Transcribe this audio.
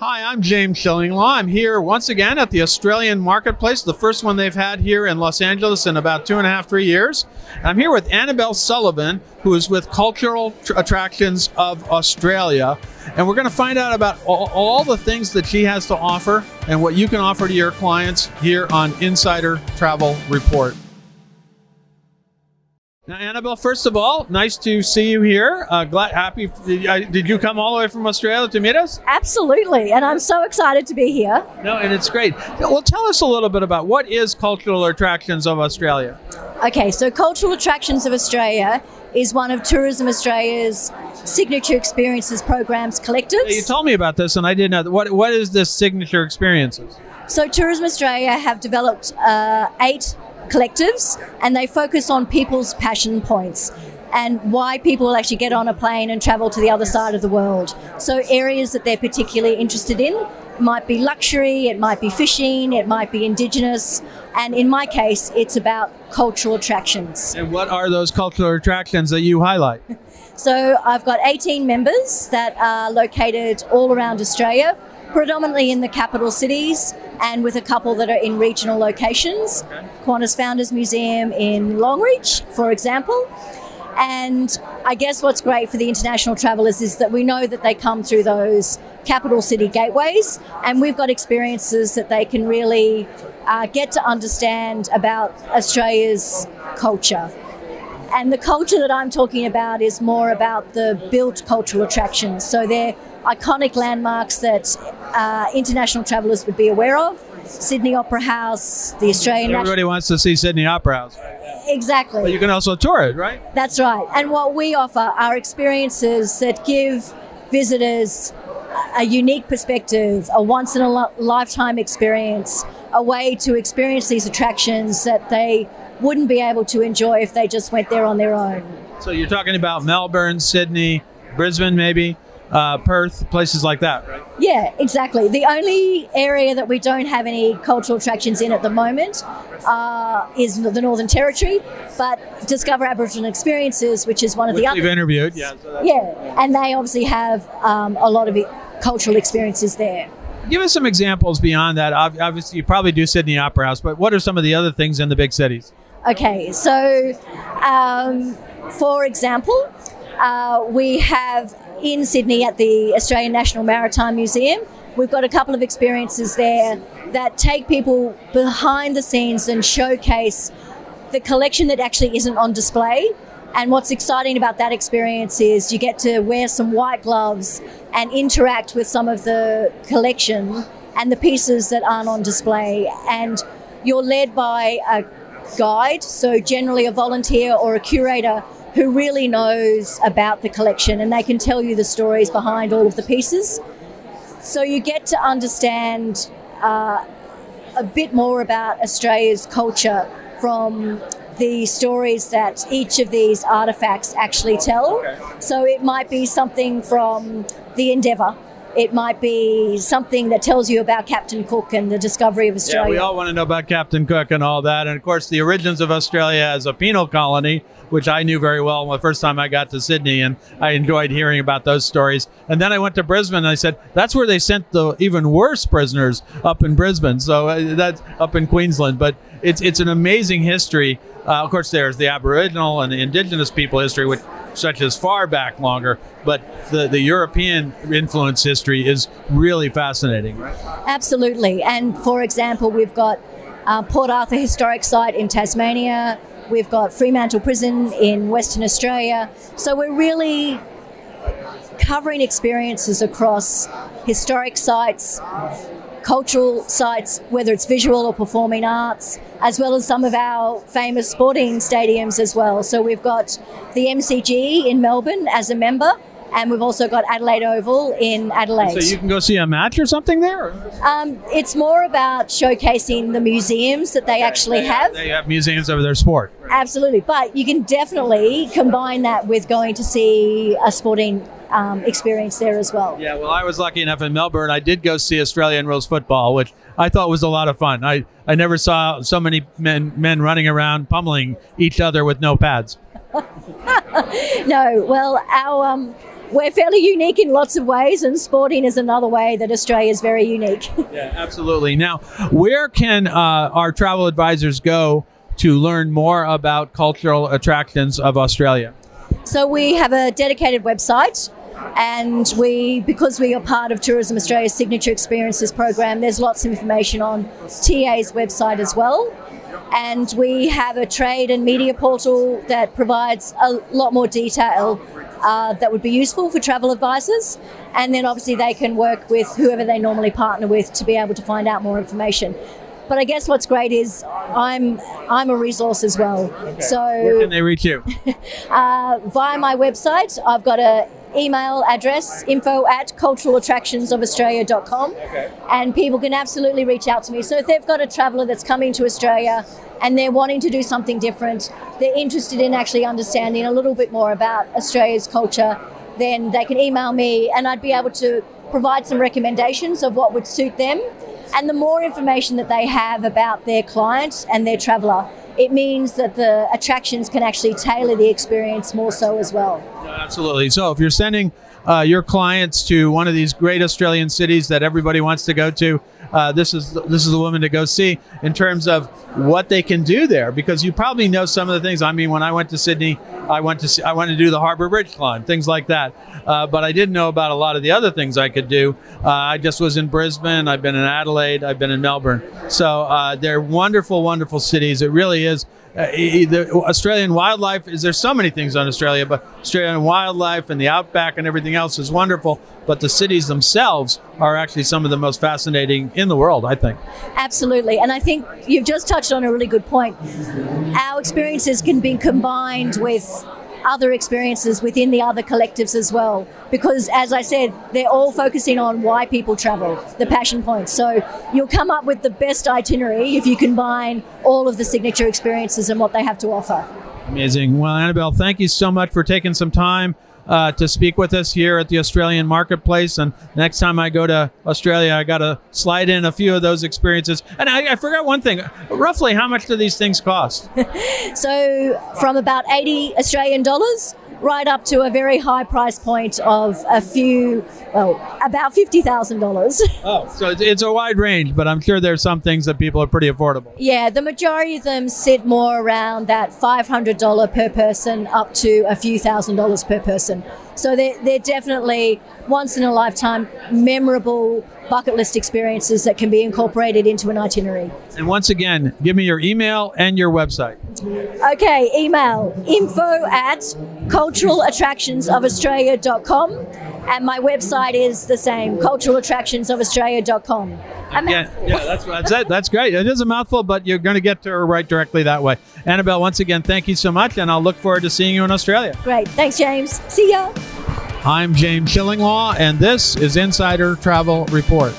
Hi, I'm James Shillinglaw. I'm here once again at the Australian Marketplace, the first one they've had here in Los Angeles in about two and a half, three years. I'm here with Annabel Sullivan, who is with Cultural Tr- Attractions of Australia. And we're going to find out about all, all the things that she has to offer and what you can offer to your clients here on Insider Travel Report. Now, Annabel, first of all, nice to see you here. Uh, glad, happy. Did, uh, did you come all the way from Australia to meet us? Absolutely, and I'm so excited to be here. No, and it's great. Well, tell us a little bit about what is Cultural Attractions of Australia. Okay, so Cultural Attractions of Australia is one of Tourism Australia's signature experiences programs collectives. You told me about this, and I didn't know. What what is this signature experiences? So Tourism Australia have developed uh, eight collectives, and they focus on people's passion points and why people will actually get on a plane and travel to the other side of the world. So areas that they're particularly interested in might be luxury, it might be fishing, it might be indigenous, and in my case, it's about cultural attractions. And what are those cultural attractions that you highlight? So I've got 18 members that are located all around Australia, predominantly in the capital cities and with a couple that are in regional locations. Qantas Founders Museum in Longreach, for example. And I guess what's great for the international travellers is that we know that they come through those capital city gateways, and we've got experiences that they can really uh, get to understand about Australia's culture. And the culture that I'm talking about is more about the built cultural attractions. So they're iconic landmarks that uh, international travellers would be aware of. Sydney Opera House, the Australian National. Everybody wants to see Sydney Opera House. Exactly. But you can also tour it, right? That's right. And what we offer are experiences that give visitors a unique perspective, a once in a li- lifetime experience, a way to experience these attractions that they wouldn't be able to enjoy if they just went there on their own. So you're talking about Melbourne, Sydney, Brisbane, maybe, uh, Perth, places like that, right? Yeah, exactly. The only area that we don't have any cultural attractions in at the moment uh, is the Northern Territory, but Discover Aboriginal Experiences, which is one of Which the we've other. interviewed. Yeah. so Yeah, and they obviously have um, a lot of cultural experiences there. Give us some examples beyond that. Obviously, you probably do Sydney Opera House, but what are some of the other things in the big cities? Okay, so um, for example, uh, we have in Sydney at the Australian National Maritime Museum, we've got a couple of experiences there that take people behind the scenes and showcase the collection that actually isn't on display. And what's exciting about that experience is you get to wear some white gloves and interact with some of the collection and the pieces that aren't on display. And you're led by a guide, so generally a volunteer or a curator who really knows about the collection and they can tell you the stories behind all of the pieces. So you get to understand uh, a bit more about Australia's culture from the stories that each of these artifacts actually tell. So it might be something from the Endeavour. It might be something that tells you about Captain Cook and the discovery of Australia. Yeah, we all want to know about Captain Cook and all that. And of course, the origins of Australia as a penal colony, which I knew very well the first time I got to Sydney, and I enjoyed hearing about those stories. And then I went to Brisbane and I said, that's where they sent the even worse prisoners up in Brisbane. So uh, that's up in Queensland. But it's, it's an amazing history. Uh, of course, there's the Aboriginal and the Indigenous people history, which stretches far back longer. But the, the European influence history is really fascinating. Absolutely. And for example, we've got uh, Port Arthur Historic Site in Tasmania. We've got Fremantle Prison in Western Australia. So we're really covering experiences across historic sites, cultural sites, whether it's visual or performing arts, as well as some of our famous sporting stadiums as well. So we've got the MCG in Melbourne as a member, and we've also got Adelaide Oval in Adelaide. So you can go see a match or something there? Um, it's more about showcasing the museums that they actually have. They have museums of their sport. Absolutely, but you can definitely combine that with going to see a sporting um, experience there as well. Yeah, well, I was lucky enough in Melbourne. I did go see Australian rules football, which I thought was a lot of fun. I, I never saw so many men men running around pummeling each other with no pads. No, well, our um, we're fairly unique in lots of ways, and sporting is another way that Australia is very unique. yeah, absolutely. Now, where can uh, our travel advisors go to learn more about cultural attractions of Australia? So we have a dedicated website. And we, because we are part of Tourism Australia's Signature Experiences program, there's lots of information on TA's website as well. And we have a trade and media portal that provides a lot more detail uh, that would be useful for travel advisors. And then obviously they can work with whoever they normally partner with to be able to find out more information. But I guess what's great is I'm I'm a resource as well. Okay. So where can they reach you? uh, via my website, I've got a email address info at culturalattractionsofaustralia.com okay. and people can absolutely reach out to me. So if they've got a traveller that's coming to australia and they're wanting to do something different they're interested in actually understanding a little bit more about australia's culture then they can email me and i'd be able to provide some recommendations of what would suit them. And the more information that they have about their client and their traveller it means that the attractions can actually tailor the experience more so as well. Absolutely. So if you're sending uh, your clients to one of these great Australian cities that everybody wants to go to, uh, this is this is the woman to go see in terms of what they can do there because you probably know some of the things. I mean, when I went to Sydney, I went to see, I went to do the Harbour Bridge climb, things like that. Uh, but I didn't know about a lot of the other things I could do. Uh, I just was in Brisbane. I've been in Adelaide. I've been in Melbourne. So uh, they're wonderful, wonderful cities. It really is uh, the Australian wildlife is there's so many things on Australia, but Australian wildlife and the outback and everything else is wonderful. But the cities themselves are actually some of the most fascinating in the world, I think. Absolutely, and I think you've just touched on a really good point. Our experiences can be combined with other experiences within the other collectives as well. Because, as I said, they're all focusing on why people travel, the passion points. So you'll come up with the best itinerary if you combine all of the signature experiences and what they have to offer. Amazing. Well, Annabel, thank you so much for taking some time uh, to speak with us here at the Australian Marketplace. And next time I go to Australia, I got to slide in a few of those experiences. And I, I forgot one thing. Roughly, how much do these things cost? so, from about 80 Australian dollars right up to a very high price point of a few, well, about $50,000. Oh, so it's, it's a wide range, but I'm sure there's some things that people are pretty affordable. Yeah, the majority of them sit more around that $500 per person up to a few thousand dollars per person. So they're, they're definitely once in a lifetime memorable bucket list experiences that can be incorporated into an itinerary. And once again, give me your email and your website. Okay, email info at culturalattractionsofaustralia.com and my website is the same, culturalattractionsofaustralia.com. Yeah, yeah, that's that's it. That's great. It is a mouthful, but you're going to get to her right directly that way. Annabel, once again, thank you so much, and I'll look forward to seeing you in Australia. Great. Thanks, James. See ya. I'm James Shillinglaw, and this is Insider Travel Report.